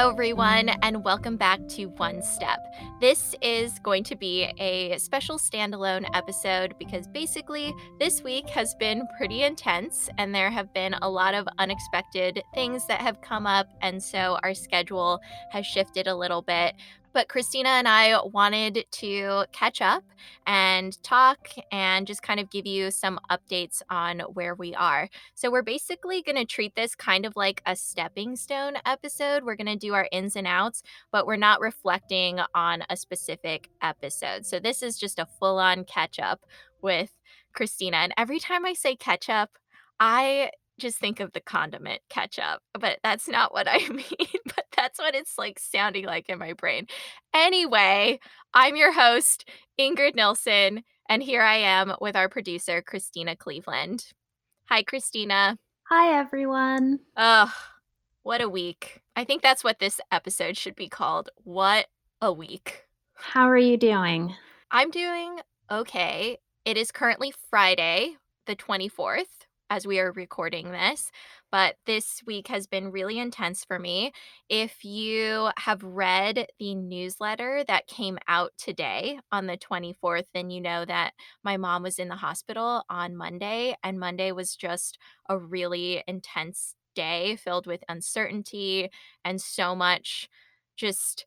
Hello, everyone, and welcome back to One Step. This is going to be a special standalone episode because basically this week has been pretty intense and there have been a lot of unexpected things that have come up. And so our schedule has shifted a little bit. But Christina and I wanted to catch up and talk and just kind of give you some updates on where we are. So, we're basically going to treat this kind of like a stepping stone episode. We're going to do our ins and outs, but we're not reflecting on a specific episode. So, this is just a full on catch up with Christina. And every time I say catch up, I just think of the condiment ketchup, but that's not what I mean, but that's what it's like sounding like in my brain. Anyway, I'm your host, Ingrid Nilsson, and here I am with our producer, Christina Cleveland. Hi, Christina. Hi, everyone. Ugh, what a week. I think that's what this episode should be called. What a week. How are you doing? I'm doing okay. It is currently Friday, the 24th as we are recording this, but this week has been really intense for me. If you have read the newsletter that came out today on the 24th, then you know that my mom was in the hospital on Monday, and Monday was just a really intense day filled with uncertainty and so much just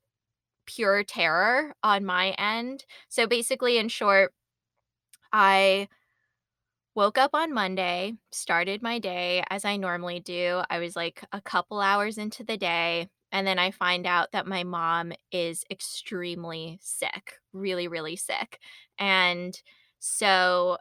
pure terror on my end. So basically, in short, I Woke up on Monday, started my day as I normally do. I was like a couple hours into the day, and then I find out that my mom is extremely sick, really, really sick. And so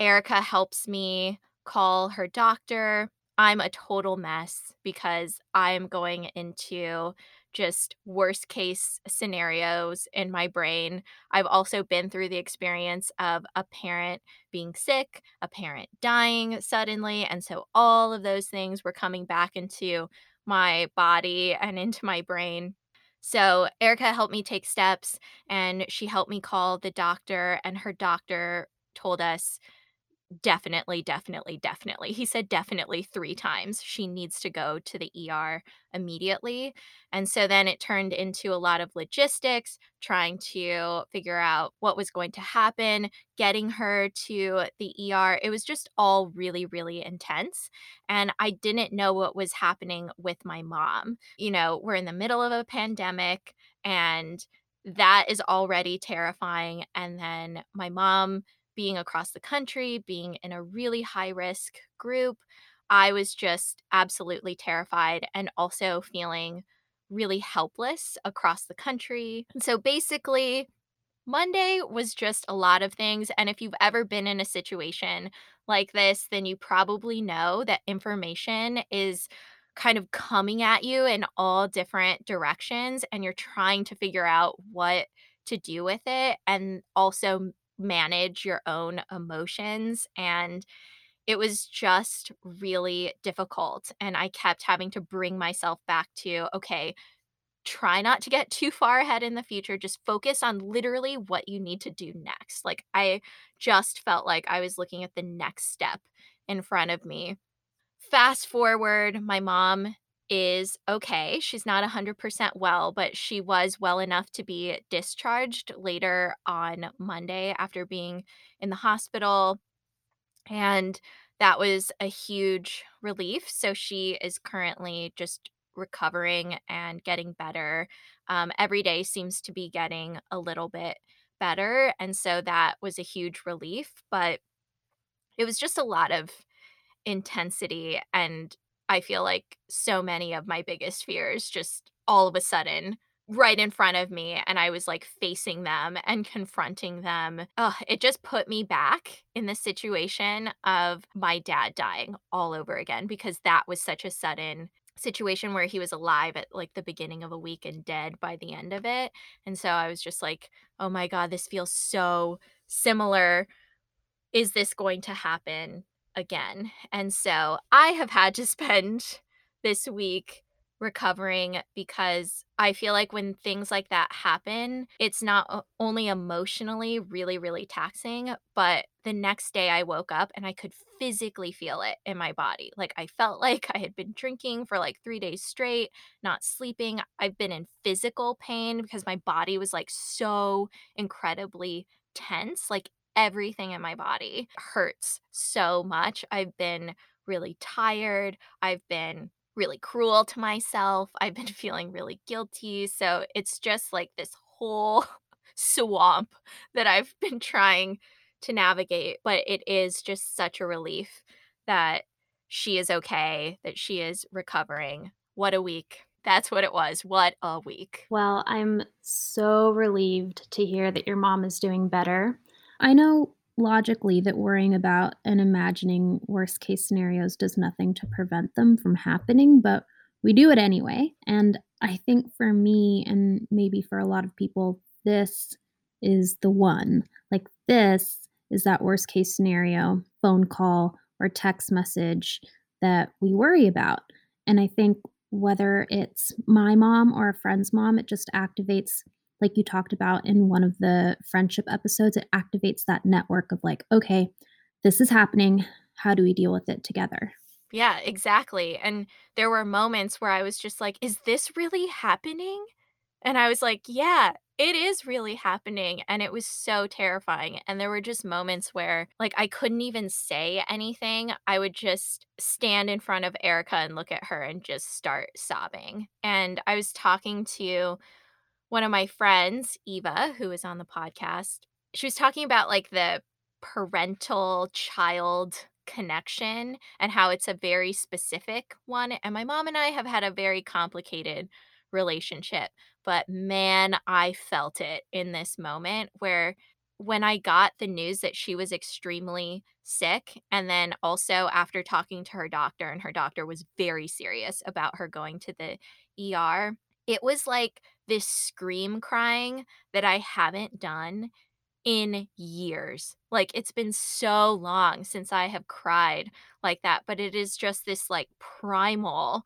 Erica helps me call her doctor. I'm a total mess because I'm going into just worst case scenarios in my brain. I've also been through the experience of a parent being sick, a parent dying suddenly. And so all of those things were coming back into my body and into my brain. So Erica helped me take steps and she helped me call the doctor, and her doctor told us Definitely, definitely, definitely. He said definitely 3 times. She needs to go to the ER immediately. And so then it turned into a lot of logistics, trying to figure out what was going to happen, getting her to the ER. It was just all really, really intense. And I didn't know what was happening with my mom. You know, we're in the middle of a pandemic and that is already terrifying. And then my mom being across the country, being in a really high risk group, I was just absolutely terrified and also feeling really helpless across the country. And so basically, Monday was just a lot of things. And if you've ever been in a situation like this, then you probably know that information is kind of coming at you in all different directions and you're trying to figure out what to do with it and also manage your own emotions and it was just really difficult and I kept having to bring myself back to okay, try not to get too far ahead in the future, just focus on literally what you need to do next. Like I just felt like I was looking at the next step in front of me. Fast forward, my mom is okay. She's not 100% well, but she was well enough to be discharged later on Monday after being in the hospital. And that was a huge relief. So she is currently just recovering and getting better. Um, every day seems to be getting a little bit better. And so that was a huge relief. But it was just a lot of intensity and I feel like so many of my biggest fears just all of a sudden right in front of me and I was like facing them and confronting them. Oh, it just put me back in the situation of my dad dying all over again because that was such a sudden situation where he was alive at like the beginning of a week and dead by the end of it. And so I was just like, "Oh my god, this feels so similar. Is this going to happen again?" And so I have had to spend this week recovering because I feel like when things like that happen, it's not only emotionally really, really taxing, but the next day I woke up and I could physically feel it in my body. Like, I felt like I had been drinking for, like, 3 days straight, not sleeping. I've been in physical pain because my body was, like, so incredibly tense. Like, everything in my body hurts so much. I've been really tired. I've been really cruel to myself. I've been feeling really guilty. So it's just like this whole swamp that I've been trying to navigate. But it is just such a relief that she is okay, that she is recovering. What a week. That's what it was. What a week. Well, I'm so relieved to hear that your mom is doing better. I know logically that worrying about and imagining worst case scenarios does nothing to prevent them from happening, but we do it anyway. And I think for me, and maybe for a lot of people, this is the one. Like, this is that worst case scenario phone call or text message that we worry about. And I think whether it's my mom or a friend's mom, it just activates like you talked about in one of the friendship episodes, it activates that network of like, okay, this is happening. How do we deal with it together? Yeah, exactly. And there were moments where I was just like, is this really happening? And I was like, yeah, it is really happening. And it was so terrifying. And there were just moments where, like, I couldn't even say anything. I would just stand in front of Erica and look at her and just start sobbing. And I was talking to one of my friends, Eva, who is on the podcast, she was talking about, like, the parental child connection and how it's a very specific one, and my mom and I have had a very complicated relationship, but man, I felt it in this moment where when I got the news that she was extremely sick, and then also after talking to her doctor, and her doctor was very serious about her going to the ER, it was like this scream crying that I haven't done in years. Like, it's been so long since I have cried like that, but it is just this, like, primal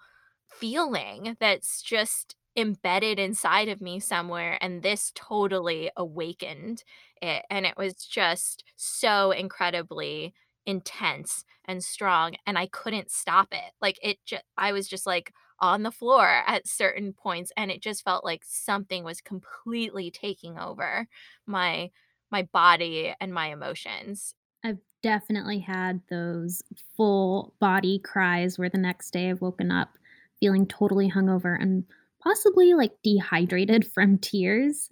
feeling that's just embedded inside of me somewhere, and this totally awakened it, and it was just so incredibly intense and strong, and I couldn't stop it. Like, it just I was just, like, on the floor at certain points, and it just felt like something was completely taking over my my body and my emotions. I've definitely had those full body cries where the next day I've woken up feeling totally hungover and possibly like dehydrated from tears.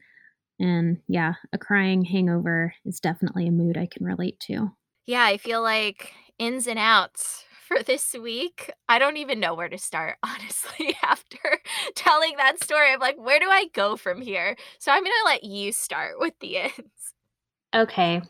And yeah, a crying hangover is definitely a mood I can relate to. Yeah, I feel like ins and outs for this week. I don't even know where to start, honestly, after telling that story. I'm like, where do I go from here? So I'm gonna let you start with the ins. Okay.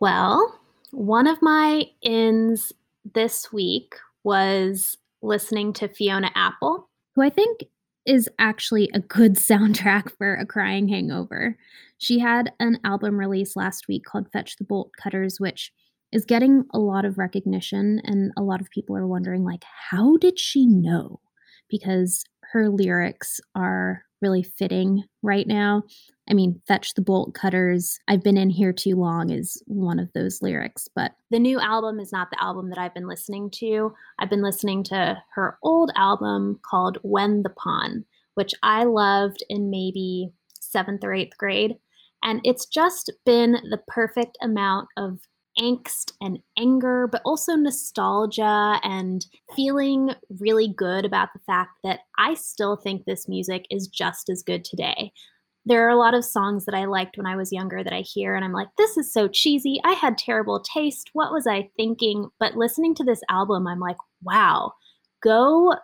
Well, one of my ins this week was listening to Fiona Apple, who I think is actually a good soundtrack for a crying hangover. She had an album release last week called Fetch the Bolt Cutters, which is getting a lot of recognition and a lot of people are wondering like how did she know? Because her lyrics are really fitting right now. I mean, Fetch the Bolt Cutters, I've been in here too long is one of those lyrics, but the new album is not the album that I've been listening to. I've been listening to her old album called When the Pawn, which I loved in maybe seventh or eighth grade. And it's just been the perfect amount of angst and anger, but also nostalgia and feeling really good about the fact that I still think this music is just as good today. There are a lot of songs that I liked when I was younger that I hear and I'm like, this is so cheesy. I had terrible taste. What was I thinking? But listening to this album, I'm like, wow, go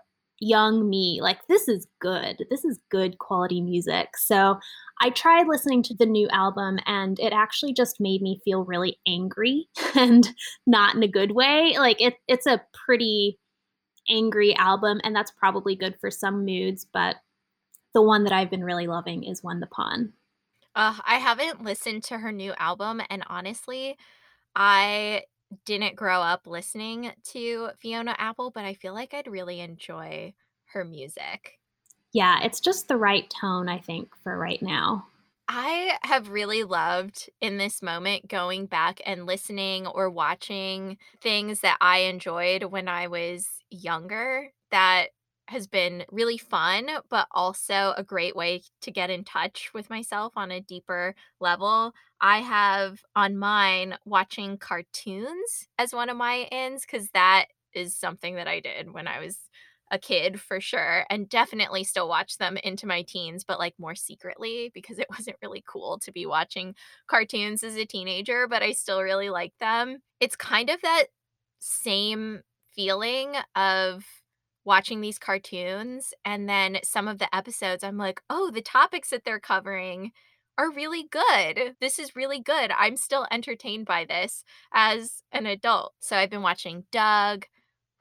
young me. Like, this is good. This is good quality music. So I tried listening to the new album and it actually just made me feel really angry and not in a good way. Like, it, it's a pretty angry album, and that's probably good for some moods, but the one that I've been really loving is When the Pawn. Uh, I haven't listened to her new album, and honestly, I didn't grow up listening to Fiona Apple, but I feel like I'd really enjoy her music. Yeah, it's just the right tone, I think, for right now. I have really loved in this moment going back and listening or watching things that I enjoyed when I was younger that has been really fun, but also a great way to get in touch with myself on a deeper level. I have on mine watching cartoons as one of my ends because that is something that I did when I was a kid for sure and definitely still watch them into my teens but like more secretly because it wasn't really cool to be watching cartoons as a teenager but I still really like them. It's kind of that same feeling of watching these cartoons and then some of the episodes I'm like, "Oh, the topics that they're covering are really good. This is really good. I'm still entertained by this as an adult." So I've been watching Doug,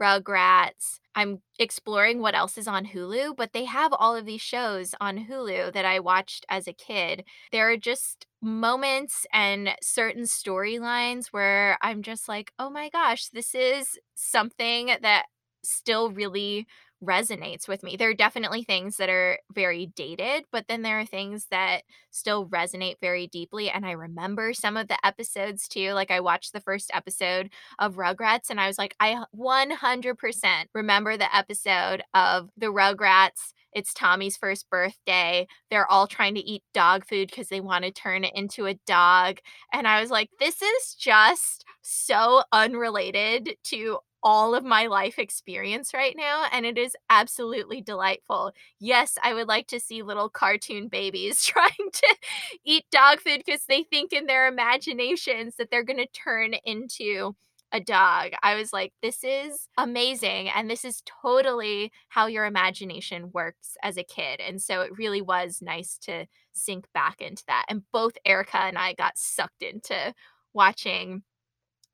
Rugrats. I'm exploring what else is on Hulu, but they have all of these shows on Hulu that I watched as a kid. There are just moments and certain storylines where I'm just like, "Oh my gosh, this is something that still really resonates with me." There are definitely things that are very dated, but then there are things that still resonate very deeply, and I remember some of the episodes too. Like, I watched the first episode of Rugrats, and I was like, I 100% remember the episode of the Rugrats. It's Tommy's first birthday. They're all trying to eat dog food because they want to turn it into a dog. And I was like, this is just so unrelated to all of my life experience right now, and it is absolutely delightful. Yes, I would like to see little cartoon babies trying to eat dog food because they think in their imaginations that they're going to turn into a dog. I was like, this is amazing. And this is totally how your imagination works as a kid. And so it really was nice to sink back into that. And both Erica and I got sucked into watching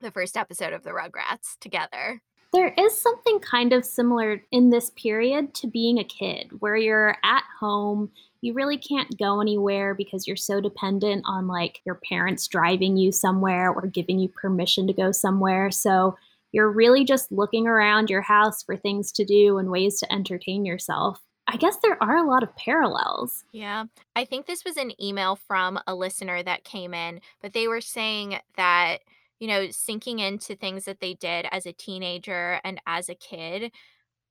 the first episode of the Rugrats together. There is something kind of similar in this period to being a kid, where you're at home, you really can't go anywhere because you're so dependent on like your parents driving you somewhere or giving you permission to go somewhere. So you're really just looking around your house for things to do and ways to entertain yourself. I guess there are a lot of parallels. Yeah. I think this was an email from a listener that came in, but they were saying that you know, sinking into things that they did as a teenager and as a kid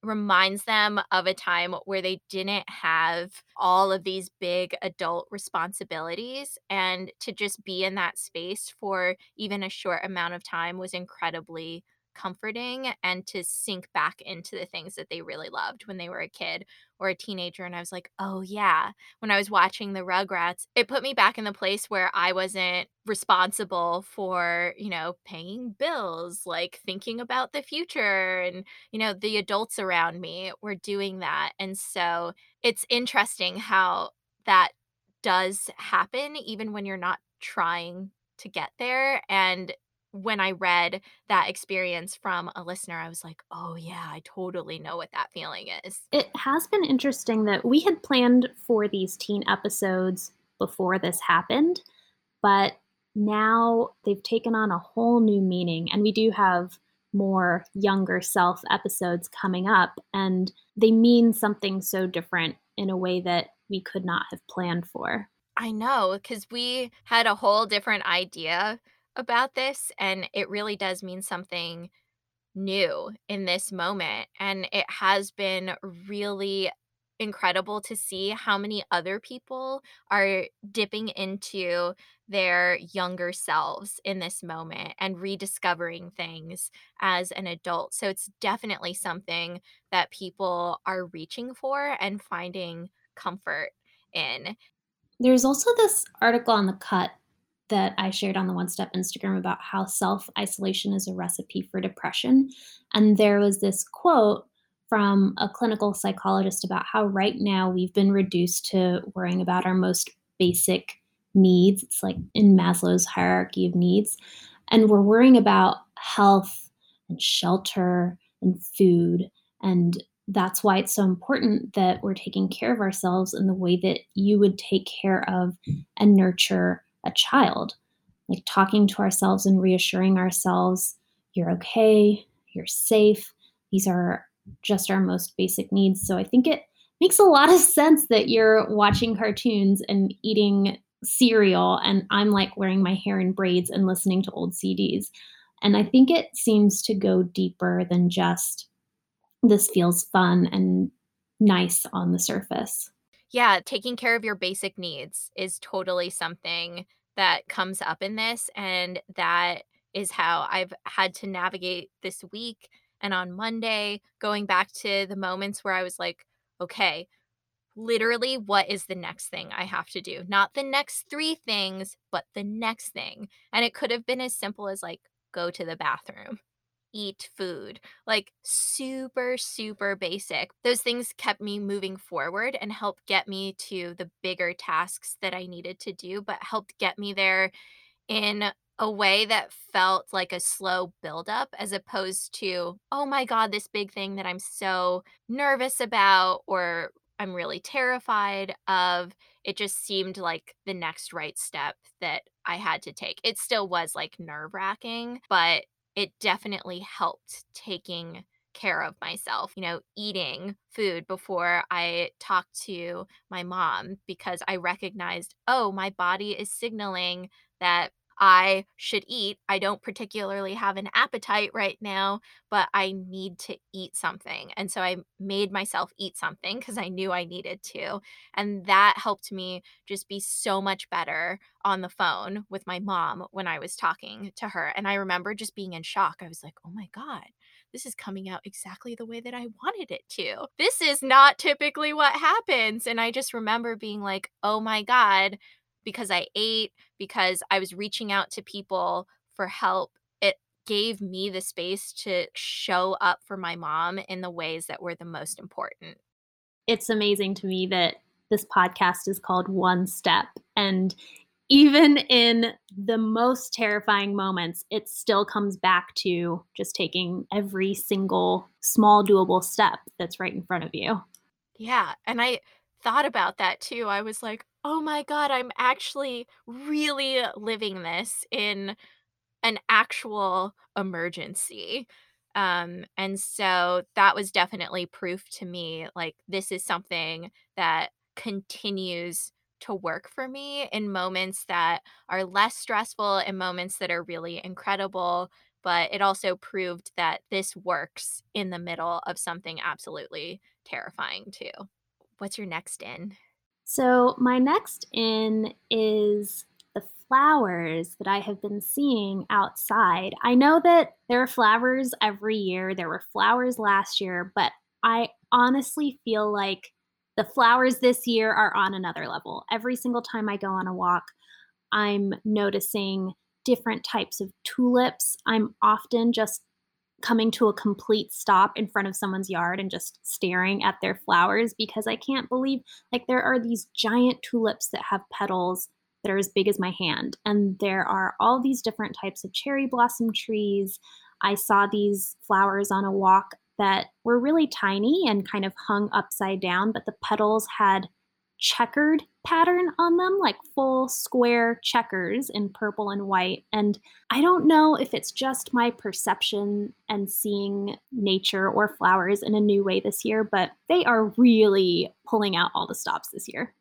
reminds them of a time where they didn't have all of these big adult responsibilities and to just be in that space for even a short amount of time was incredibly comforting and to sink back into the things that they really loved when they were a kid or a teenager and I was like, "Oh yeah." When I was watching the Rugrats, it put me back in the place where I wasn't responsible for, you know, paying bills, like thinking about the future and, you know, the adults around me were doing that. And so it's interesting how that does happen even when you're not trying to get there and when I read that experience from a listener, I was like, "Oh, yeah, I totally know what that feeling is." It has been interesting that we had planned for these teen episodes before this happened, but now they've taken on a whole new meaning, and we do have more younger self episodes coming up, and they mean something so different in a way that we could not have planned for. I know, because we had a whole different idea about this, and it really does mean something new in this moment. And it has been really incredible to see how many other people are dipping into their younger selves in this moment and rediscovering things as an adult. So it's definitely something that people are reaching for and finding comfort in. There's also this article on the cut that I shared on the One Step Instagram about how self isolation is a recipe for depression. And there was this quote from a clinical psychologist about how right now we've been reduced to worrying about our most basic needs. It's like in Maslow's hierarchy of needs. And we're worrying about health and shelter and food. And that's why it's so important that we're taking care of ourselves in the way that you would take care of and nurture a child, like talking to ourselves and reassuring ourselves, you're okay, you're safe. These are just our most basic needs. So I think it makes a lot of sense that you're watching cartoons and eating cereal, and I'm like wearing my hair in braids and listening to old CDs. And I think it seems to go deeper than just this feels fun and nice on the surface. Yeah, taking care of your basic needs is totally something that comes up in this, and that is how I've had to navigate this week. And on Monday, going back to the moments where I was like, okay, literally, what is the next thing I have to do? Not the next three things, but the next thing. And it could have been as simple as like, go to the bathroom eat food. Like super, super basic. Those things kept me moving forward and helped get me to the bigger tasks that I needed to do, but helped get me there in a way that felt like a slow buildup as opposed to, oh my God, this big thing that I'm so nervous about or I'm really terrified of. It just seemed like the next right step that I had to take. It still was like nerve wracking, but it definitely helped taking care of myself, you know, eating food before I talked to my mom because I recognized, oh, my body is signaling that I should eat. I don't particularly have an appetite right now, but I need to eat something. And so I made myself eat something because I knew I needed to. And that helped me just be so much better on the phone with my mom when I was talking to her. And I remember just being in shock. I was like, oh my God, this is coming out exactly the way that I wanted it to. This is not typically what happens. And I just remember being like, oh my God, because I ate, because I was reaching out to people for help, it gave me the space to show up for my mom in the ways that were the most important. It's amazing to me that this podcast is called One Step. And even in the most terrifying moments, it still comes back to just taking every single small, doable step that's right in front of you. Yeah. And I thought about that too. I was like, oh my God, I'm actually really living this in an actual emergency. Um, and so that was definitely proof to me like this is something that continues to work for me in moments that are less stressful in moments that are really incredible but it also proved that this works in the middle of something absolutely terrifying too what's your next in so, my next in is the flowers that I have been seeing outside. I know that there are flowers every year, there were flowers last year, but I honestly feel like the flowers this year are on another level. Every single time I go on a walk, I'm noticing different types of tulips. I'm often just coming to a complete stop in front of someone's yard and just staring at their flowers because I can't believe like there are these giant tulips that have petals that are as big as my hand and there are all these different types of cherry blossom trees. I saw these flowers on a walk that were really tiny and kind of hung upside down but the petals had checkered pattern on them, like full square checkers in purple and white. And I don't know if it's just my perception and seeing nature or flowers in a new way this year, but they are really pulling out all the stops this year.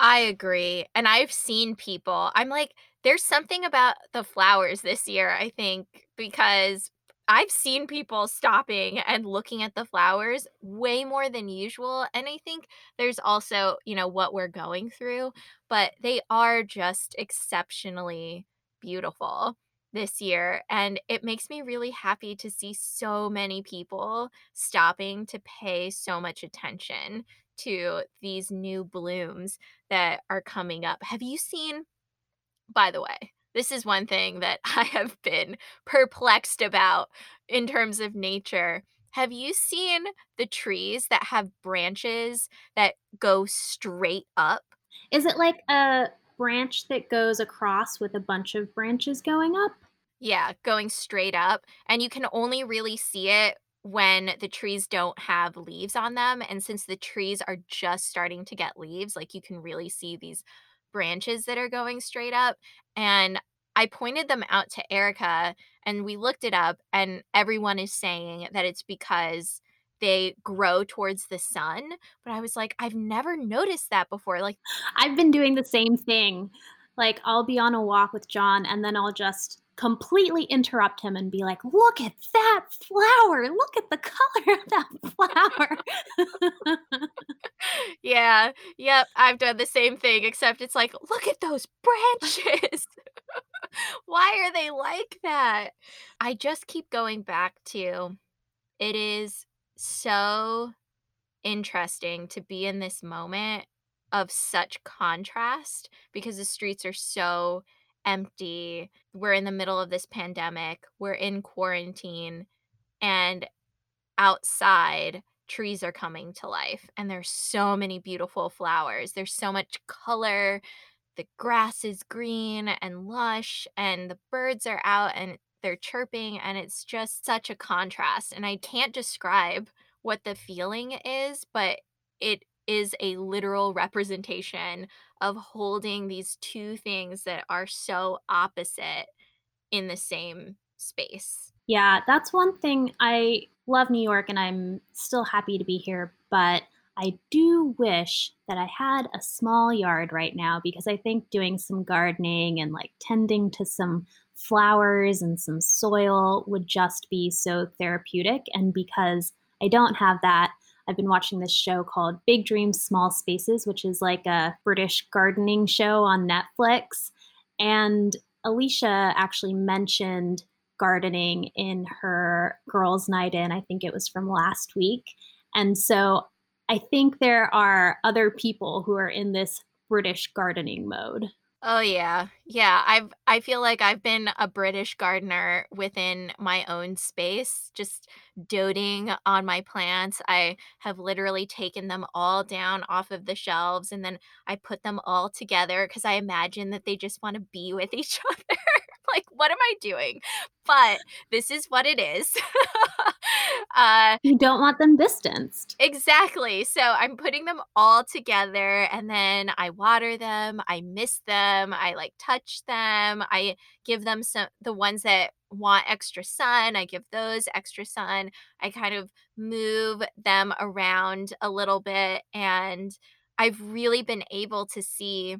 I agree. And I've seen people, I'm like, there's something about the flowers this year, I think, because I've seen people stopping and looking at the flowers way more than usual, and I think there's also, you know, what we're going through, but they are just exceptionally beautiful this year, and it makes me really happy to see so many people stopping to pay so much attention to these new blooms that are coming up. Have you seen by the way, this is one thing that I have been perplexed about in terms of nature. Have you seen the trees that have branches that go straight up? Is it like a branch that goes across with a bunch of branches going up? Yeah, going straight up, and you can only really see it when the trees don't have leaves on them, and since the trees are just starting to get leaves, like, you can really see these branches that are going straight up, and I pointed them out to Erica, and we looked it up, and everyone is saying that it's because they grow towards the sun, but I was like, "I've never noticed that before." Like I've been doing the same thing. Like, I'll be on a walk with John, and then I'll just completely interrupt him and be like, "Look at that flower! Look at the color of that flower." Yeah, yep, I've done the same thing, except it's like, "Look at those branches. Why are they like that?" I just keep going back to it is so interesting to be in this moment of such contrast because the streets are so empty. We're in the middle of this pandemic, we're in quarantine, and outside, trees are coming to life, and there's so many beautiful flowers, there's so much color, the grass is green and lush, and the birds are out and they're chirping, and it's just such a contrast, and I can't describe what the feeling is, but it is a literal representation of holding these 2 things that are so opposite in the same space. Yeah, that's one thing I love New York, and I'm still happy to be here, but I do wish that I had a small yard right now because I think doing some gardening and, like, tending to some flowers and some soil would just be so therapeutic, and because I don't have that, I've been watching this show called Big Dreams, Small Spaces, which is like a British gardening show on Netflix, and Alicia actually mentioned gardening in her girls' night in, I think it was from last week, and so I think there are other people who are in this British gardening mode. Oh, yeah. Yeah, I've I feel like I've been a British gardener within my own space, just doting on my plants. I have literally taken them all down off of the shelves, and then I put them all together cuz I imagine that they just wanna be with each other. Like, "What am I doing?" But this is what it is. Uh You don't want them distanced. Exactly, so I'm putting them all together, and then I water them, I mist them, I, like, touch them, I give them so the ones that want extra sun, I give those extra sun. I kind of move them around a little bit, and I've really been able to see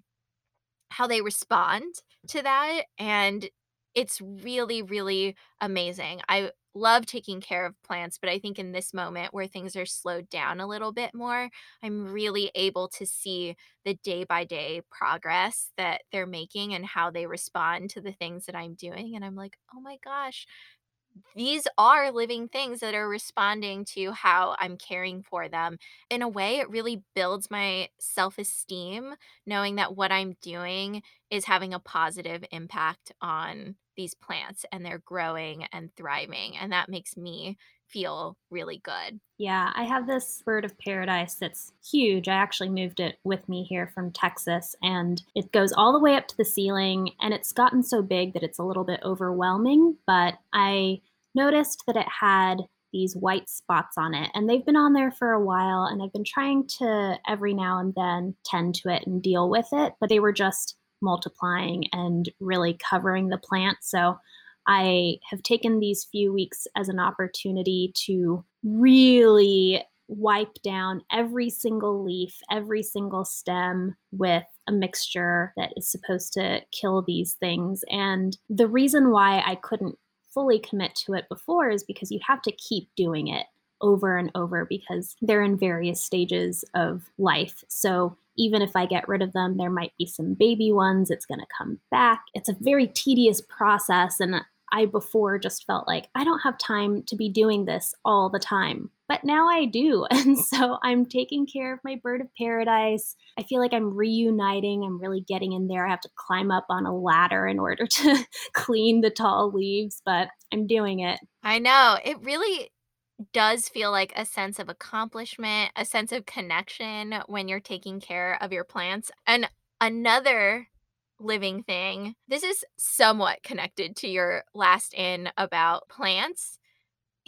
how they respond to that, and it's really, really amazing. I love taking care of plants, but I think in this moment where things are slowed down a little bit more, I'm really able to see the day by day progress that they're making and how they respond to the things that I'm doing, and I'm like, "Oh my gosh, these are living things that are responding to how I'm caring for them." In a way, it really builds my self-esteem knowing that what I'm doing is having a positive impact on these plants, and they're growing and thriving, and that makes me feel really good. Yeah, I have this bird of paradise that's huge. I actually moved it with me here from Texas, and it goes all the way up to the ceiling, and it's gotten so big that it's a little bit overwhelming, but I noticed that it had these white spots on it, and they've been on there for a while, and I've been trying to every now and then tend to it and deal with it, but they were just multiplying and really covering the plant, so I have taken these few weeks as an opportunity to really wipe down every single leaf, every single stem with a mixture that is supposed to kill these things, and the reason why I couldn't fully commit to it before is because you have to keep doing it over and over because they're in various stages of life, so even if I get rid of them, there might be some baby ones, it's gonna come back. It's a very tedious process, and I before just felt like, "I don't have time to be doing this all the time," but now I do, and so I'm taking care of my bird of paradise. I feel like I'm reuniting, I'm really getting in there. I have to climb up on a ladder in order to clean the tall leaves, but I'm doing it. I know, it really does feel like a sense of accomplishment, a sense of connection when you're taking care of your plants, and another living thing this is somewhat connected to your last in about plants.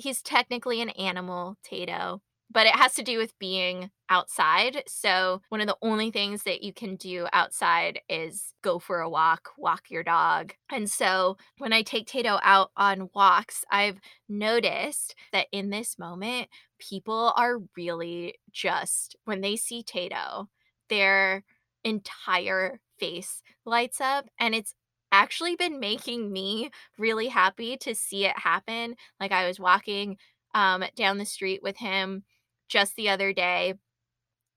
He's technically an animal, Tato, but it has to do with being outside. So, one of the only things that you can do outside is go for a walk, walk your dog. And so, when I take Tato out on walks, I've noticed that in this moment, people are really just, when they see Tato, their entire face lights up. And it's actually been making me really happy to see it happen. Like, I was walking um, down the street with him just the other day,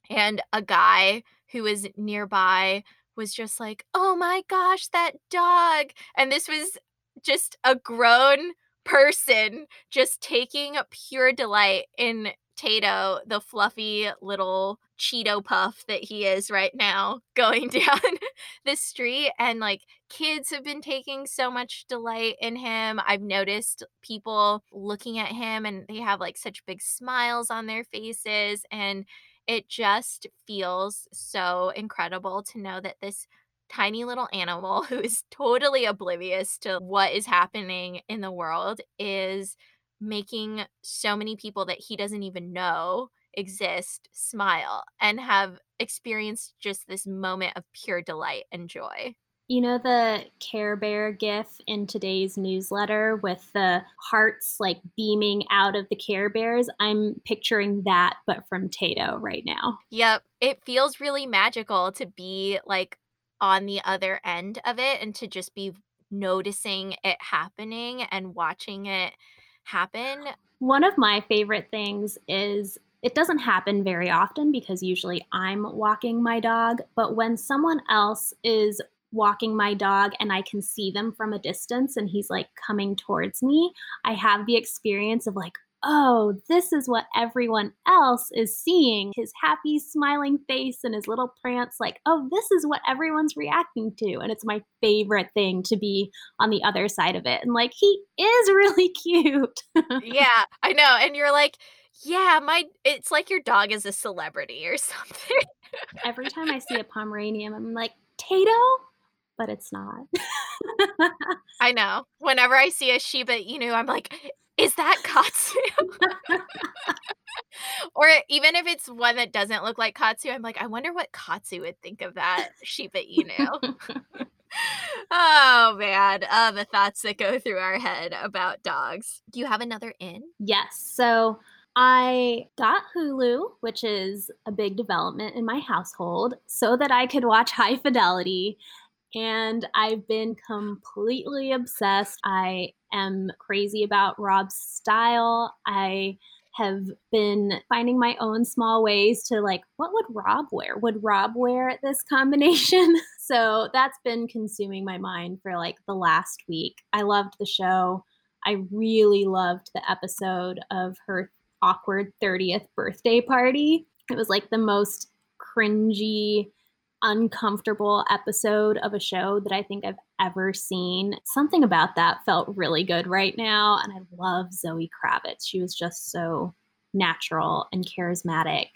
and a guy who was nearby was just like, "Oh my gosh, that dog!" And this was just a grown person just taking pure delight in Tato, the fluffy little Cheeto puff that he is right now, going down the street. And like kids have been taking so much delight in him. I've noticed people looking at him and they have like such big smiles on their faces. And it just feels so incredible to know that this tiny little animal who is totally oblivious to what is happening in the world is making so many people that he doesn't even know exist smile and have experienced just this moment of pure delight and joy. You know the Care Bear gif in today's newsletter with the hearts like beaming out of the Care Bears? I'm picturing that, but from Tato right now. Yep. It feels really magical to be like on the other end of it and to just be noticing it happening and watching it happen. One of my favorite things is it doesn't happen very often because usually I'm walking my dog, but when someone else is walking my dog and I can see them from a distance and he's like coming towards me, I have the experience of like, oh, this is what everyone else is seeing his happy, smiling face and his little prance. Like, oh, this is what everyone's reacting to. And it's my favorite thing to be on the other side of it. And like, he is really cute. yeah, I know. And you're like, yeah, my it's like your dog is a celebrity or something. Every time I see a Pomeranian, I'm like, Tato? But it's not. I know. Whenever I see a Shiba Inu, I'm like, is that Katsu? or even if it's one that doesn't look like Katsu, I'm like, I wonder what Katsu would think of that Shiba Inu. oh man, uh, the thoughts that go through our head about dogs. Do you have another in? Yes. So I got Hulu, which is a big development in my household, so that I could watch High Fidelity. And I've been completely obsessed. I am crazy about Rob's style. I have been finding my own small ways to like, what would Rob wear? Would Rob wear this combination? so that's been consuming my mind for like the last week. I loved the show. I really loved the episode of her awkward 30th birthday party. It was like the most cringy, uncomfortable episode of a show that I think I've ever seen. Something about that felt really good right now. And I love Zoe Kravitz. She was just so natural and charismatic.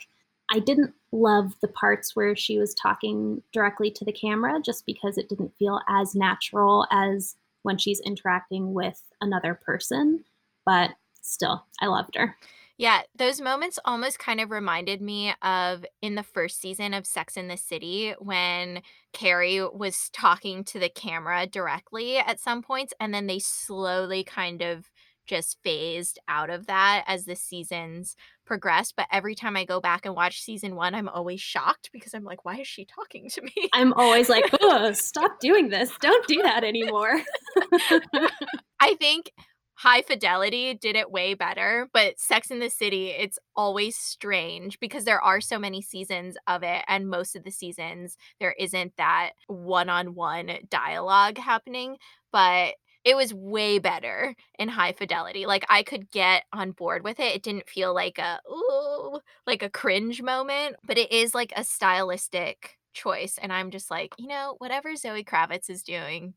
I didn't love the parts where she was talking directly to the camera just because it didn't feel as natural as when she's interacting with another person. But still, I loved her. Yeah, those moments almost kind of reminded me of in the first season of Sex in the City when Carrie was talking to the camera directly at some points, and then they slowly kind of just phased out of that as the seasons progressed. But every time I go back and watch season one, I'm always shocked because I'm like, why is she talking to me? I'm always like, oh, stop doing this. Don't do that anymore. I think High Fidelity did it way better, but Sex in the City, it's always strange because there are so many seasons of it, and most of the seasons there isn't that one on one dialogue happening. But it was way better in high fidelity. Like I could get on board with it. It didn't feel like a ooh, like a cringe moment, but it is like a stylistic choice and I'm just like, you know, whatever Zoe Kravitz is doing,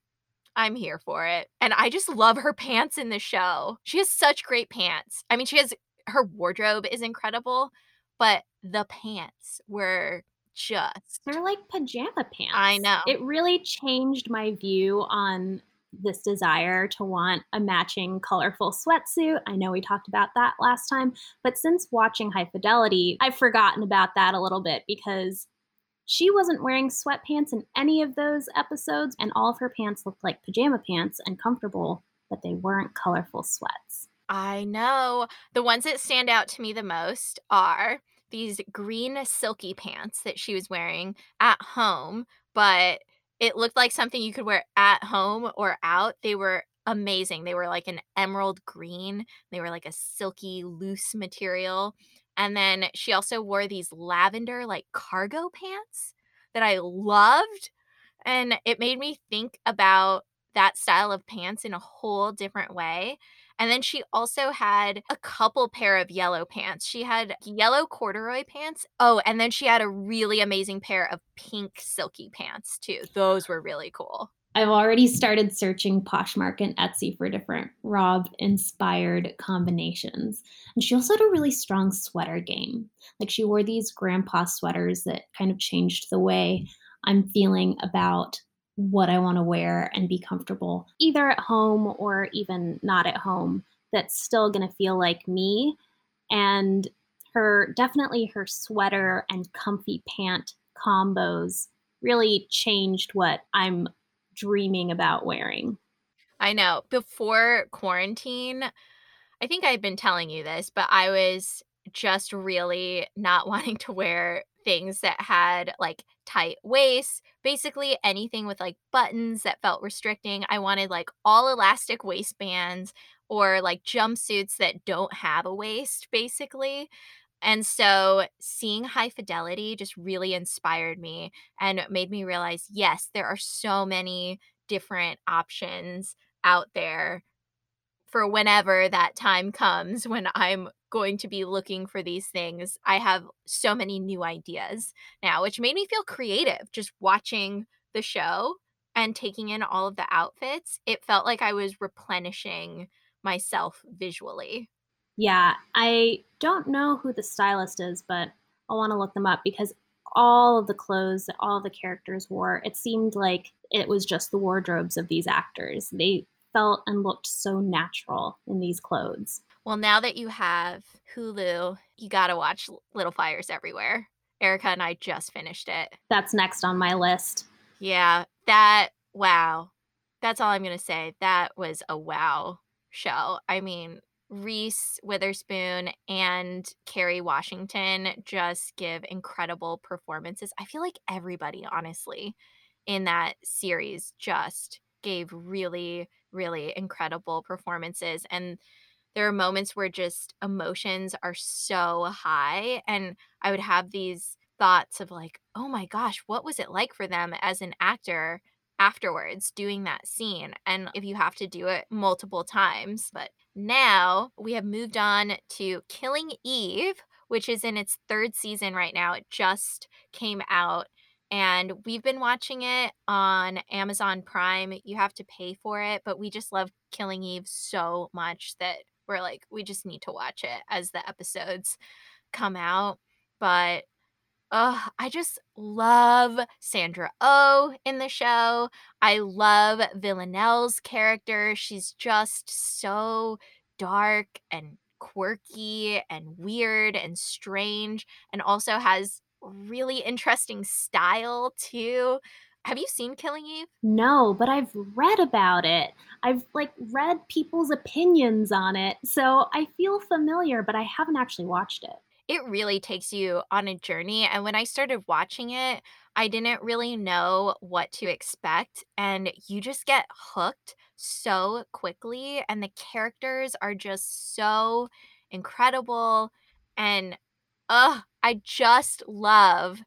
I'm here for it. And I just love her pants in the show. She has such great pants. I mean, she has her wardrobe is incredible, but the pants were just they're like pajama pants. I know. It really changed my view on this desire to want a matching colorful sweatsuit. I know we talked about that last time, but since watching High Fidelity, I've forgotten about that a little bit because she wasn't wearing sweatpants in any of those episodes, and all of her pants looked like pajama pants and comfortable, but they weren't colorful sweats. I know. The ones that stand out to me the most are these green silky pants that she was wearing at home, but it looked like something you could wear at home or out. They were amazing. They were like an emerald green. They were like a silky, loose material. And then she also wore these lavender, like cargo pants that I loved. And it made me think about that style of pants in a whole different way. And then she also had a couple pair of yellow pants. She had yellow corduroy pants. Oh, and then she had a really amazing pair of pink silky pants too. Those were really cool. I've already started searching Poshmark and Etsy for different Rob inspired combinations. And she also had a really strong sweater game. Like she wore these grandpa sweaters that kind of changed the way I'm feeling about what I want to wear and be comfortable, either at home or even not at home, that's still going to feel like me. And her definitely her sweater and comfy pant combos really changed what I'm dreaming about wearing. I know. Before quarantine, I think I've been telling you this, but I was just really not wanting to wear things that had like tight waists, basically anything with like buttons that felt restricting. I wanted like all elastic waistbands or like jumpsuits that don't have a waist, basically. And so seeing high fidelity just really inspired me and made me realize yes, there are so many different options out there for whenever that time comes when I'm going to be looking for these things. I have so many new ideas now, which made me feel creative just watching the show and taking in all of the outfits. It felt like I was replenishing myself visually. Yeah, I don't know who the stylist is, but I want to look them up because all of the clothes that all the characters wore, it seemed like it was just the wardrobes of these actors. They felt and looked so natural in these clothes. Well, now that you have Hulu, you got to watch Little Fires Everywhere. Erica and I just finished it. That's next on my list. Yeah, that, wow. That's all I'm going to say. That was a wow show. I mean, Reese Witherspoon and Kerry Washington just give incredible performances. I feel like everybody, honestly, in that series just gave really, really incredible performances. And there are moments where just emotions are so high. And I would have these thoughts of like, oh my gosh, what was it like for them as an actor afterwards doing that scene? And if you have to do it multiple times. But now we have moved on to Killing Eve, which is in its third season right now. It just came out and we've been watching it on Amazon Prime. You have to pay for it, but we just love Killing Eve so much that we're like, we just need to watch it as the episodes come out. But uh, I just love Sandra O oh in the show. I love Villanelle's character. She's just so dark and quirky and weird and strange, and also has really interesting style too. Have you seen Killing Eve? No, but I've read about it. I've like read people's opinions on it. So I feel familiar, but I haven't actually watched it. It really takes you on a journey and when I started watching it, I didn't really know what to expect and you just get hooked so quickly and the characters are just so incredible and Ugh, I just love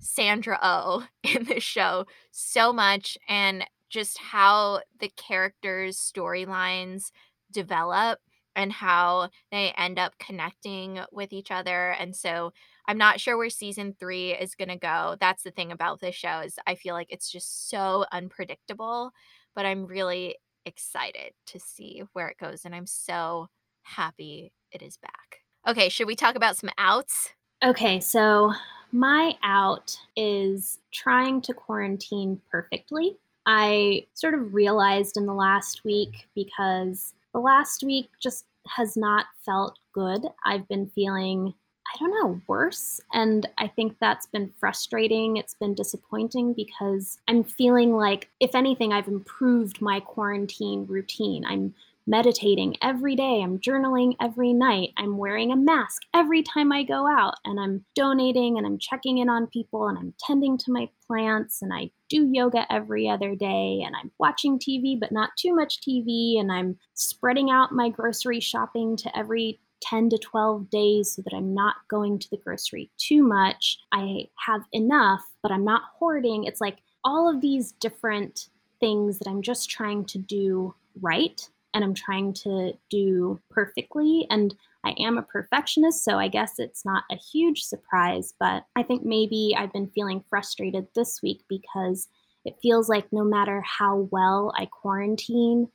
Sandra Oh in this show so much and just how the characters' storylines develop and how they end up connecting with each other. And so I'm not sure where season 3 is going to go. That's the thing about this show is I feel like it's just so unpredictable, but I'm really excited to see where it goes and I'm so happy it is back. Okay, should we talk about some outs? Okay, so my out is trying to quarantine perfectly. I sort of realized in the last week because the last week just has not felt good. I've been feeling I don't know, worse. And I think that's been frustrating. It's been disappointing because I'm feeling like, if anything, I've improved my quarantine routine. I'm meditating every day. I'm journaling every night. I'm wearing a mask every time I go out. And I'm donating and I'm checking in on people and I'm tending to my plants. And I do yoga every other day. And I'm watching TV, but not too much TV. And I'm spreading out my grocery shopping to every 10 to 12 days so that I'm not going to the grocery too much. I have enough, but I'm not hoarding. It's like all of these different things that I'm just trying to do right and I'm trying to do perfectly. And I am a perfectionist, so I guess it's not a huge surprise, but I think maybe I've been feeling frustrated this week because it feels like no matter how well I quarantine,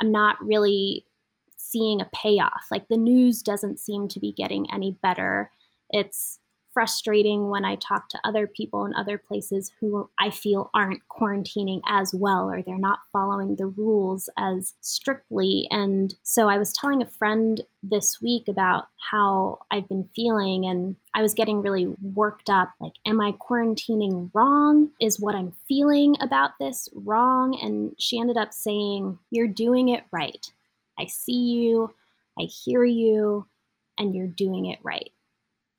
I'm not really seeing a payoff. Like the news doesn't seem to be getting any better. It's frustrating when I talk to other people in other places who I feel aren't quarantining as well or they're not following the rules as strictly. And so I was telling a friend this week about how I've been feeling and I was getting really worked up. Like, am I quarantining wrong? Is what I'm feeling about this wrong? And she ended up saying, You're doing it right. I see you, I hear you, and you're doing it right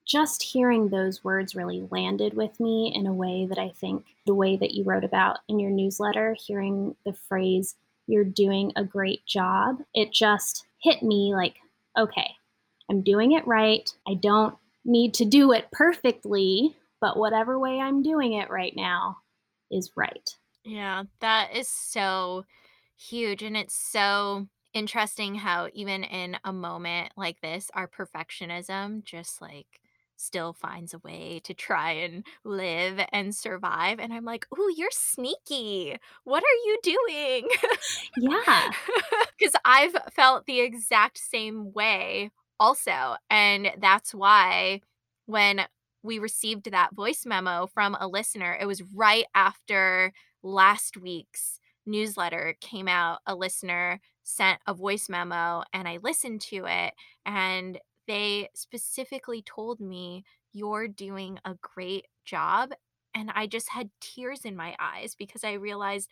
just hearing those words really landed with me in a way that I think the way that you wrote about in your newsletter, hearing the phrase, you're doing a great job, it just hit me like, okay, I'm doing it right. I don't need to do it perfectly, but whatever way I'm doing it right now is right. Yeah, that is so huge. And it's so interesting how, even in a moment like this, our perfectionism just like still finds a way to try and live and survive, and I'm like, "Ooh, you're sneaky. What are you doing?" Yeah. Because I've felt the exact same way also, and that's why when we received that voice memo from a listener, it was right after last week's newsletter came out, a listener sent a voice memo, and I listened to it, and they specifically told me, "You're doing a great job," and I just had tears in my eyes because I realized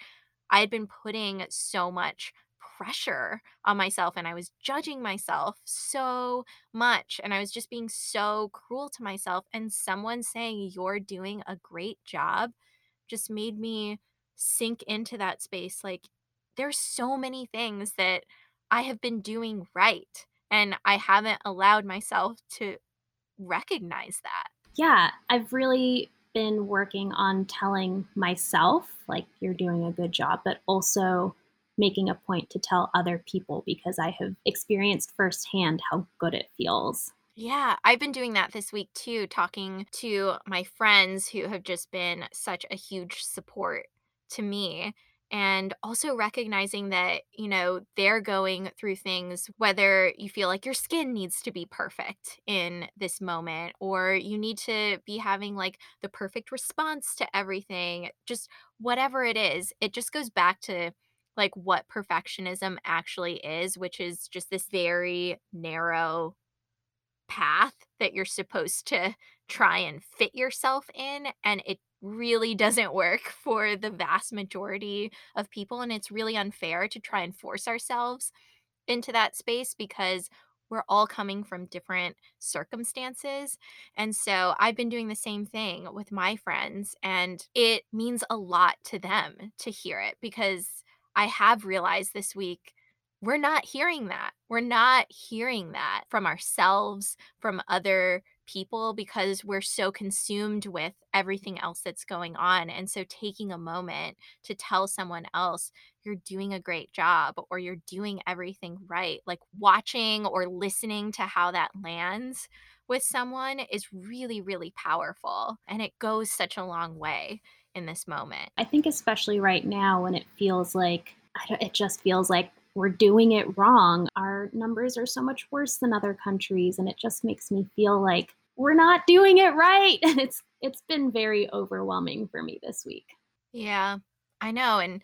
I had been putting so much pressure on myself, and I was judging myself so much, and I was just being so cruel to myself, and someone saying, "You're doing a great job," just made me sink into that space, like, there's so many things that I have been doing right, and I haven't allowed myself to recognize that. Yeah, I've really been working on telling myself, like, "You're doing a good job," but also making a point to tell other people because I have experienced firsthand how good it feels. Yeah, I've been doing that this week too, talking to my friends who have just been such a huge support to me, and also recognizing that, you know, they're going through things, whether you feel like your skin needs to be perfect in this moment, or you need to be having, like, the perfect response to everything, just whatever it is, it just goes back to, like, what perfectionism actually is, which is just this very narrow path that you're supposed to try and fit yourself in, and it really doesn't work for the vast majority of people, and it's really unfair to try and force ourselves into that space because we're all coming from different circumstances, and so I've been doing the same thing with my friends, and it means a lot to them to hear it because I have realized this week we're not hearing that. We're not hearing that from ourselves, from other people, because we're so consumed with everything else that's going on, and so taking a moment to tell someone else, "You're doing a great job," or "You're doing everything right," like, watching or listening to how that lands with someone is really, really powerful, and it goes such a long way in this moment. I think especially right now when it feels like it just feels like we're doing it wrong. Our numbers are so much worse than other countries, and it just makes me feel like we're not doing it right, and it's it's been very overwhelming for me this week. Yeah. I know, and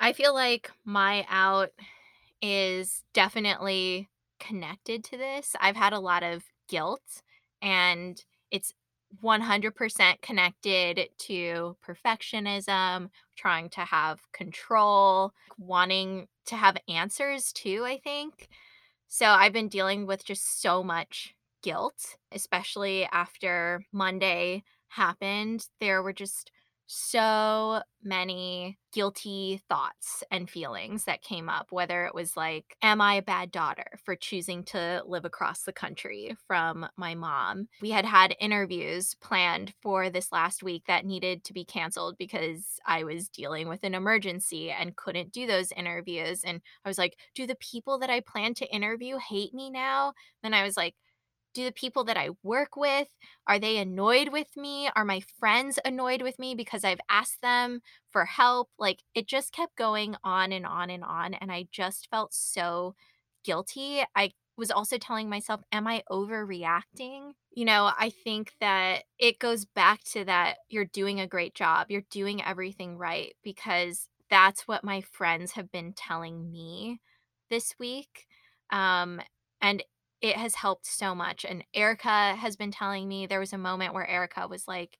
I feel like my out is definitely connected to this. I've had a lot of guilt, and it's 100% connected to perfectionism, trying to have control, wanting to have answers too, I think. So I've been dealing with just so much guilt, especially after Monday happened. There were just so many guilty thoughts and feelings that came up, whether it was like, Am I a bad daughter for choosing to live across the country from my mom? We had had interviews planned for this last week that needed to be canceled because I was dealing with an emergency and couldn't do those interviews. And I was like, Do the people that I plan to interview hate me now? Then I was like, do the people that I work with, are they annoyed with me? Are my friends annoyed with me because I've asked them for help? Like, it just kept going on and on and on, and I just felt so guilty. I was also telling myself, "Am I overreacting?" You know, I think that it goes back to that you're doing a great job, you're doing everything right, because that's what my friends have been telling me this week, um, and it has helped so much, and Erica has been telling me there was a moment where Erica was like,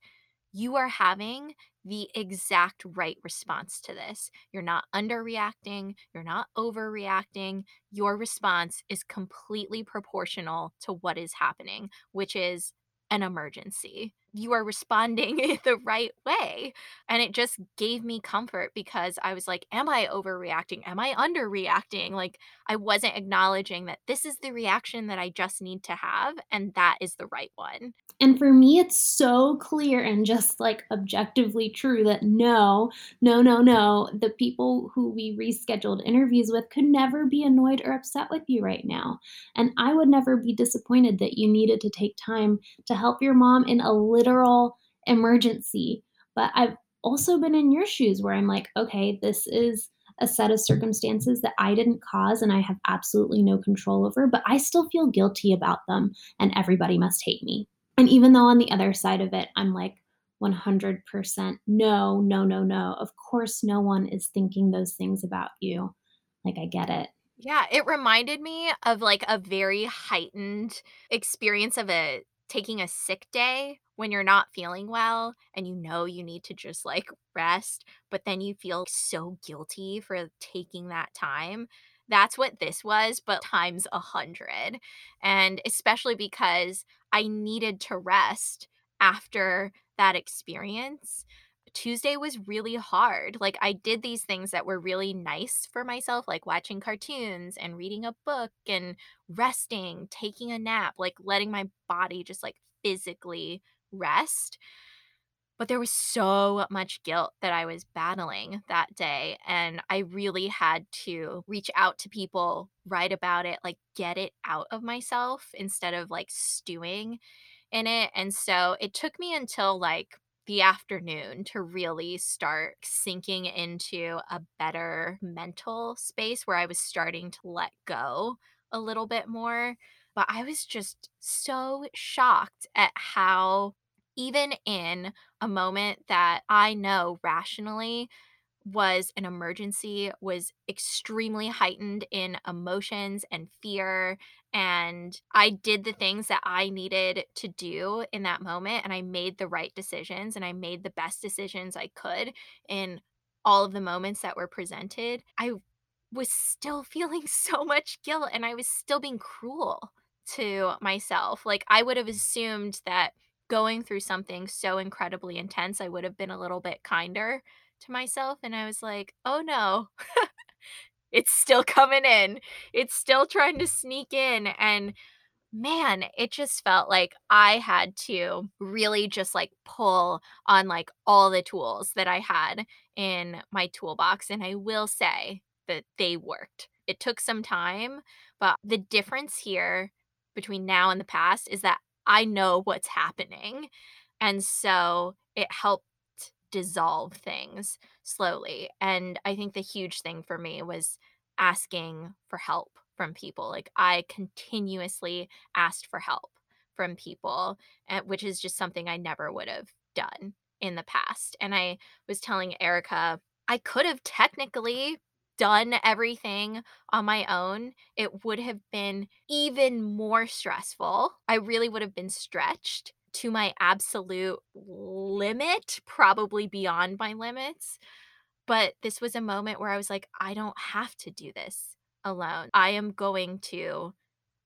"You are having the exact right response to this. You're not underreacting, you're not overreacting. Your response is completely proportional to what is happening, which is an emergency. You are responding the right way." And it just gave me comfort because I was like, "Am I overreacting? Am I underreacting?" Like, I wasn't acknowledging that this is the reaction that I just need to have, and that is the right one. And for me, it's so clear and just like objectively true that no, no, no, no, the people who we rescheduled interviews with could never be annoyed or upset with you right now. And I would never be disappointed that you needed to take time to help your mom in a literal emergency. But I've also been in your shoes where I'm like, okay, this is a set of circumstances that I didn't cause and I have absolutely no control over, but I still feel guilty about them and everybody must hate me. And even though on the other side of it, I'm like 100% no, no, no, no. Of course, no one is thinking those things about you. Like, I get it. Yeah, it reminded me of, like, a very heightened experience of a taking a sick day when you're not feeling well and you know you need to just, like, rest, but then you feel so guilty for taking that time. That's what this was, but times a 100, and especially because I needed to rest after that experience. Tuesday was really hard. Like, I did these things that were really nice for myself, like watching cartoons and reading a book and resting, taking a nap, like letting my body just like physically rest. But there was so much guilt that I was battling that day. And I really had to reach out to people, write about it, like get it out of myself instead of like stewing in it. And so it took me until like the afternoon to really start sinking into a better mental space where I was starting to let go a little bit more. But I was just so shocked at how, even in a moment that I know rationally was an emergency, was extremely heightened in emotions and fear, and I did the things that I needed to do in that moment, and I made the right decisions, and I made the best decisions I could in all of the moments that were presented. I was still feeling so much guilt, and I was still being cruel to myself. Like, I would have assumed that going through something so incredibly intense, I would have been a little bit kinder to myself, and I was like, "Oh, no. It's still coming in. It's still trying to sneak in." And, man, it just felt like I had to really just, like, pull on, like, all the tools that I had in my toolbox, and I will say that they worked. It took some time, but the difference here between now and the past is that I know what's happening, and so it helped dissolve things slowly, and I think the huge thing for me was asking for help from people, like, I continuously asked for help from people, eh, which is just something I never would have done in the past, and I was telling Erica, I could have technically done everything on my own, it would have been even more stressful. I really would have been stretched to my absolute limit, probably beyond my limits. But this was a moment where I was like, "I don't have to do this alone. I am going to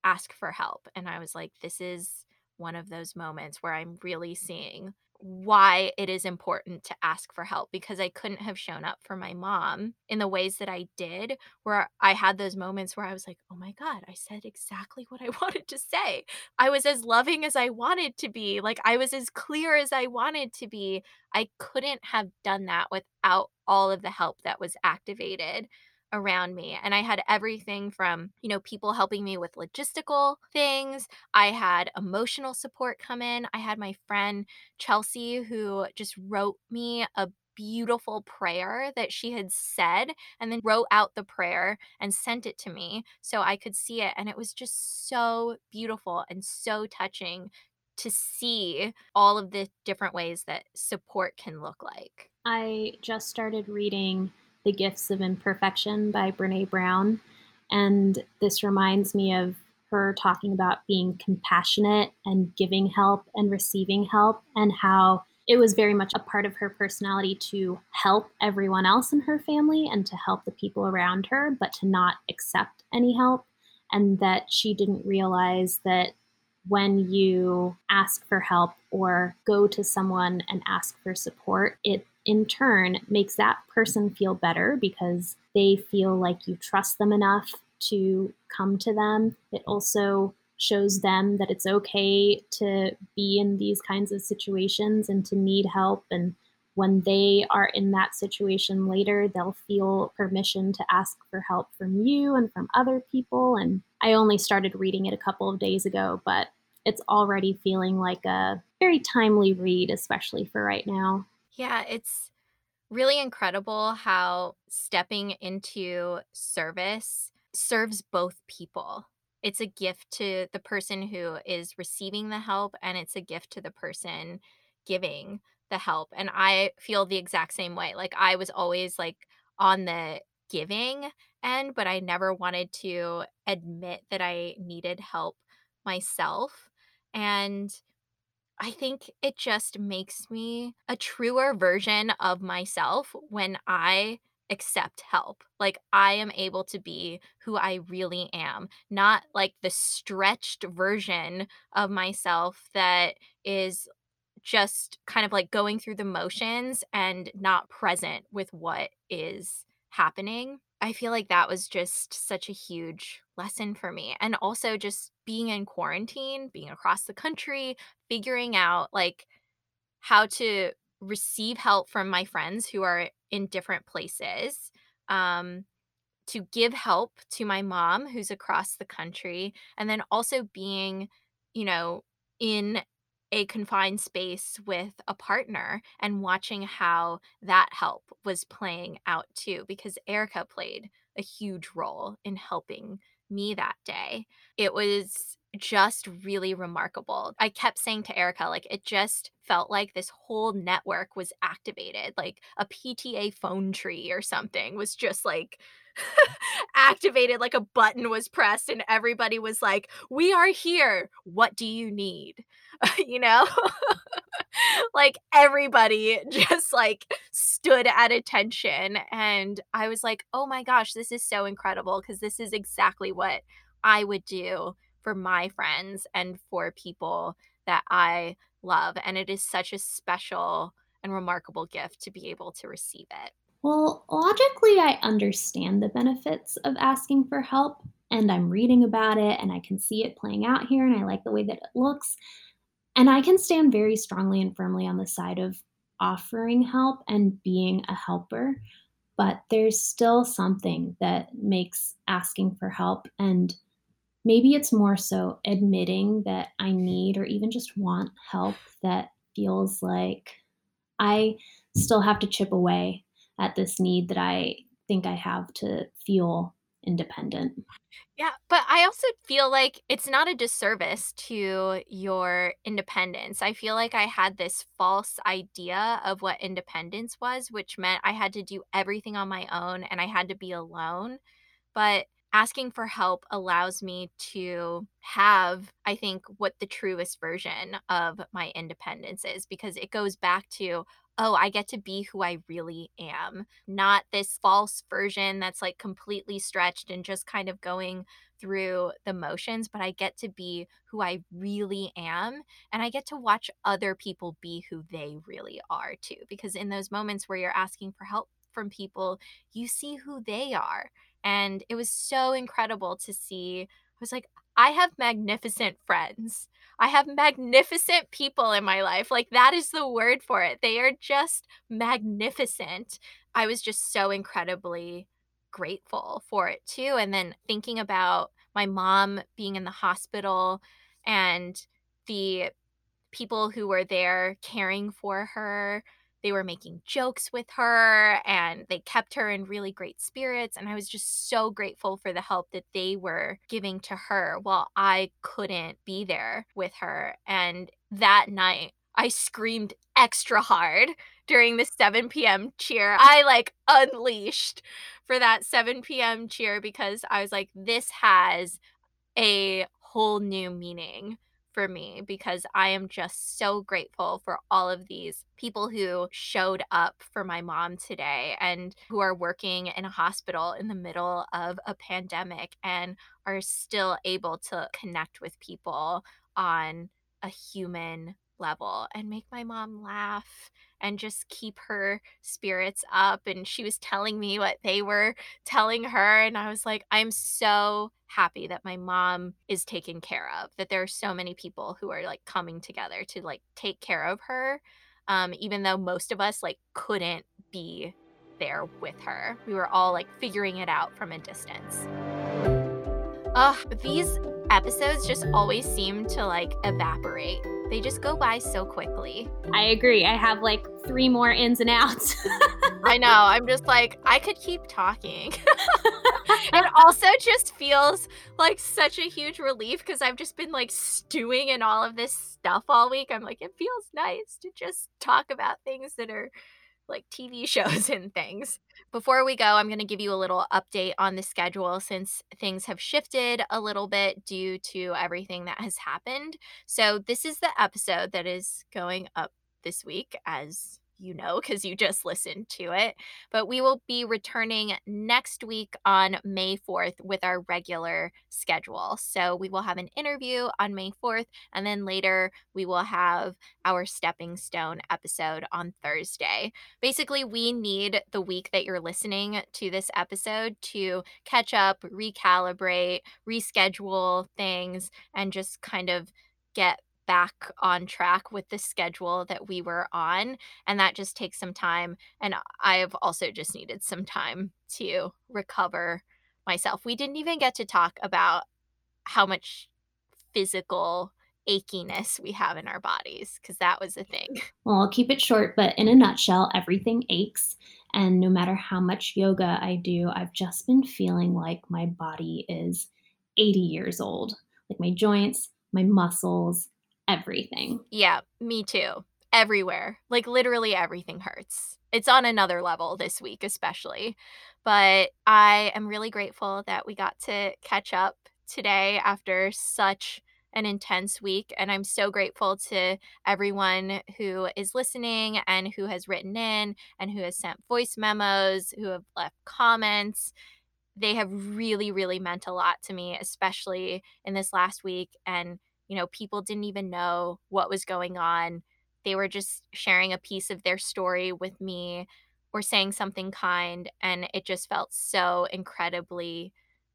ask for help." And I was like, "This is one of those moments where I'm really seeing why it is important to ask for help," because I couldn't have shown up for my mom in the ways that I did, where I had those moments where I was like, "Oh my god, I said exactly what I wanted to say. I was as loving as I wanted to be, like, I was as clear as I wanted to be." I couldn't have done that without all of the help that was activated around me, and I had everything from, you know, people helping me with logistical things, I had emotional support come in, I had my friend Chelsea who just wrote me a beautiful prayer that she had said, and then wrote out the prayer and sent it to me so I could see it, and it was just so beautiful and so touching to see all of the different ways that support can look like. I just started reading The Gifts of Imperfection by Brené Brown, and this reminds me of her talking about being compassionate and giving help and receiving help, and how it was very much a part of her personality to help everyone else in her family and to help the people around her, but to not accept any help. And that she didn't realize that when you ask for help or go to someone and ask for support, it in turn makes that person feel better because they feel like you trust them enough to come to them. It also shows them that it's okay to be in these kinds of situations and to need help. And when they are in that situation later, they'll feel permission to ask for help from you and from other people. And I only started reading it a couple of days ago, but it's already feeling like a very timely read, especially for right now. Yeah, it's really incredible how stepping into service serves both people. It's a gift to the person who is receiving the help, and it's a gift to the person giving the help, and I feel the exact same way, like, I was always, like, on the giving end, but I never wanted to admit that I needed help myself, and I think it just makes me a truer version of myself when I accept help. Like, I am able to be who I really am, not like the stretched version of myself that is just kind of like going through the motions and not present with what is happening. I feel like that was just such a huge lesson for me, and also just being in quarantine, being across the country, figuring out, like, how to receive help from my friends who are in different places, um, to give help to my mom who's across the country, and then also being, you know, in a confined space with a partner and watching how that help was playing out too, because Erica played a huge role in helping me that day. It was just really remarkable. I kept saying to Erica, like, it just felt like this whole network was activated, like a PTA phone tree or something was just like activated, like a button was pressed and everybody was like, "We are here. What do you need?" You know? Like, everybody just, like, stood at attention, and I was like, "Oh my gosh, this is so incredible because this is exactly what I would do for my friends and for people that I love, and it is such a special and remarkable gift to be able to receive it. Well, logically, I understand the benefits of asking for help, and I'm reading about it, and I can see it playing out here, and I like the way that it looks, and I can stand very strongly and firmly on the side of offering help and being a helper, but there's still something that makes asking for help and maybe it's more so admitting that I need or even just want help that feels like I still have to chip away at this need that I think I have to feel independent. Yeah, but I also feel like it's not a disservice to your independence. I feel like I had this false idea of what independence was, which meant I had to do everything on my own and I had to be alone. But asking for help allows me to have, I think, what the truest version of my independence is because it goes back to, oh, I get to be who I really am, not this false version that's like completely stretched and just kind of going through the motions, but I get to be who I really am. And I get to watch other people be who they really are too. Because in those moments where you're asking for help from people, you see who they are and it was so incredible to see. I was like, I have magnificent friends. I have magnificent people in my life. Like, that is the word for it. They are just magnificent. I was just so incredibly grateful for it too. And then thinking about my mom being in the hospital and the people who were there caring for her they were making jokes with her and they kept her in really great spirits. And I was just so grateful for the help that they were giving to her while I couldn't be there with her. And that night, I screamed extra hard during the 7 PM cheer. I like unleashed for that 7 PM cheer because I was like, this has a whole new meaning for me because I am just so grateful for all of these people who showed up for my mom today and who are working in a hospital in the middle of a pandemic and are still able to connect with people on a human level and make my mom laugh and just keep her spirits up. And she was telling me what they were telling her. And I was like, I'm so happy that my mom is taken care of, that there are so many people who are like coming together to like take care of her. Um, even though most of us like couldn't be there with her. We were all like figuring it out from a distance. Ugh, these episodes just always seem to like evaporate. They just go by so quickly. I agree. I have like three more ins and outs. I know. I'm just like, I could keep talking. it also just feels like such a huge relief because I've just been like stewing in all of this stuff all week. I'm like, it feels nice to just talk about things that are like TV shows and things. Before we go, I'm going to give you a little update on the schedule since things have shifted a little bit due to everything that has happened. So, this is the episode that is going up this week as you know because you just listened to it. But we will be returning next week on May 4th with our regular schedule. So we will have an interview on May 4th, and then later we will have our stepping stone episode on Thursday. Basically, we need the week that you're listening to this episode to catch up, recalibrate, reschedule things, and just kind of get back on track with the schedule that we were on. And that just takes some time. And I've also just needed some time to recover myself. We didn't even get to talk about how much physical achiness we have in our bodies because that was a thing. Well, I'll keep it short, but in a nutshell, everything aches. And no matter how much yoga I do, I've just been feeling like my body is 80 years old. Like my joints, my muscles, everything. Yeah, me too. Everywhere. Like literally everything hurts. It's on another level this week, especially. But I am really grateful that we got to catch up today after such an intense week. And I'm so grateful to everyone who is listening and who has written in and who has sent voice memos, who have left comments. They have really, really meant a lot to me, especially in this last week. And you know, people didn't even know what was going on. They were just sharing a piece of their story with me or saying something kind. And it just felt so incredibly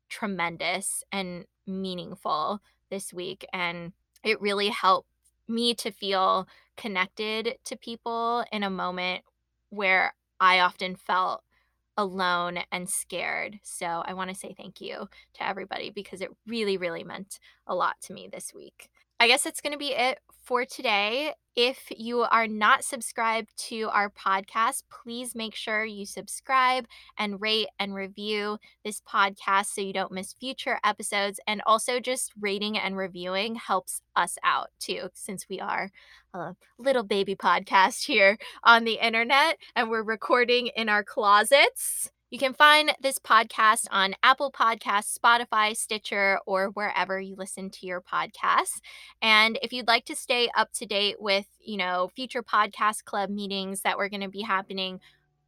tremendous and meaningful this week. And it really helped me to feel connected to people in a moment where I often felt alone and scared. So I want to say thank you to everybody because it really, really meant a lot to me this week. I guess that's going to be it for today. If you are not subscribed to our podcast, please make sure you subscribe and rate and review this podcast so you don't miss future episodes. And also, just rating and reviewing helps us out too, since we are a little baby podcast here on the internet and we're recording in our closets. You can find this podcast on Apple Podcasts, Spotify, Stitcher, or wherever you listen to your podcasts. And if you'd like to stay up to date with, you know, future podcast club meetings that we're going to be happening,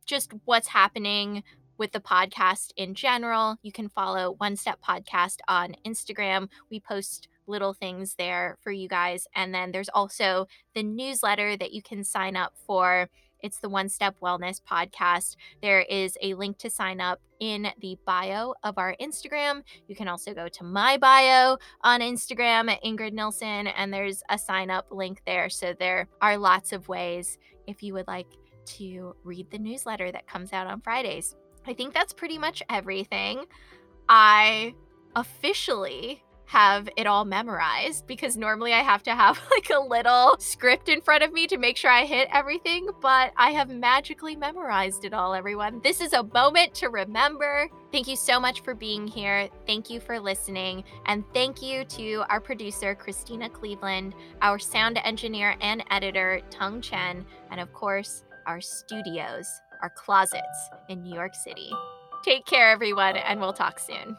just what's happening with the podcast in general, you can follow One Step Podcast on Instagram. We post little things there for you guys. And then there's also the newsletter that you can sign up for it's the One Step Wellness podcast. There is a link to sign up in the bio of our Instagram. You can also go to my bio on Instagram at Ingrid Nilsen, and there's a sign up link there. So there are lots of ways if you would like to read the newsletter that comes out on Fridays. I think that's pretty much everything. I officially have it all memorized because normally I have to have like a little script in front of me to make sure I hit everything, but I have magically memorized it all, everyone. This is a moment to remember. Thank you so much for being here. Thank you for listening. And thank you to our producer, Christina Cleveland, our sound engineer and editor, Tung Chen, and of course, our studios, our closets in New York City. Take care, everyone, and we'll talk soon.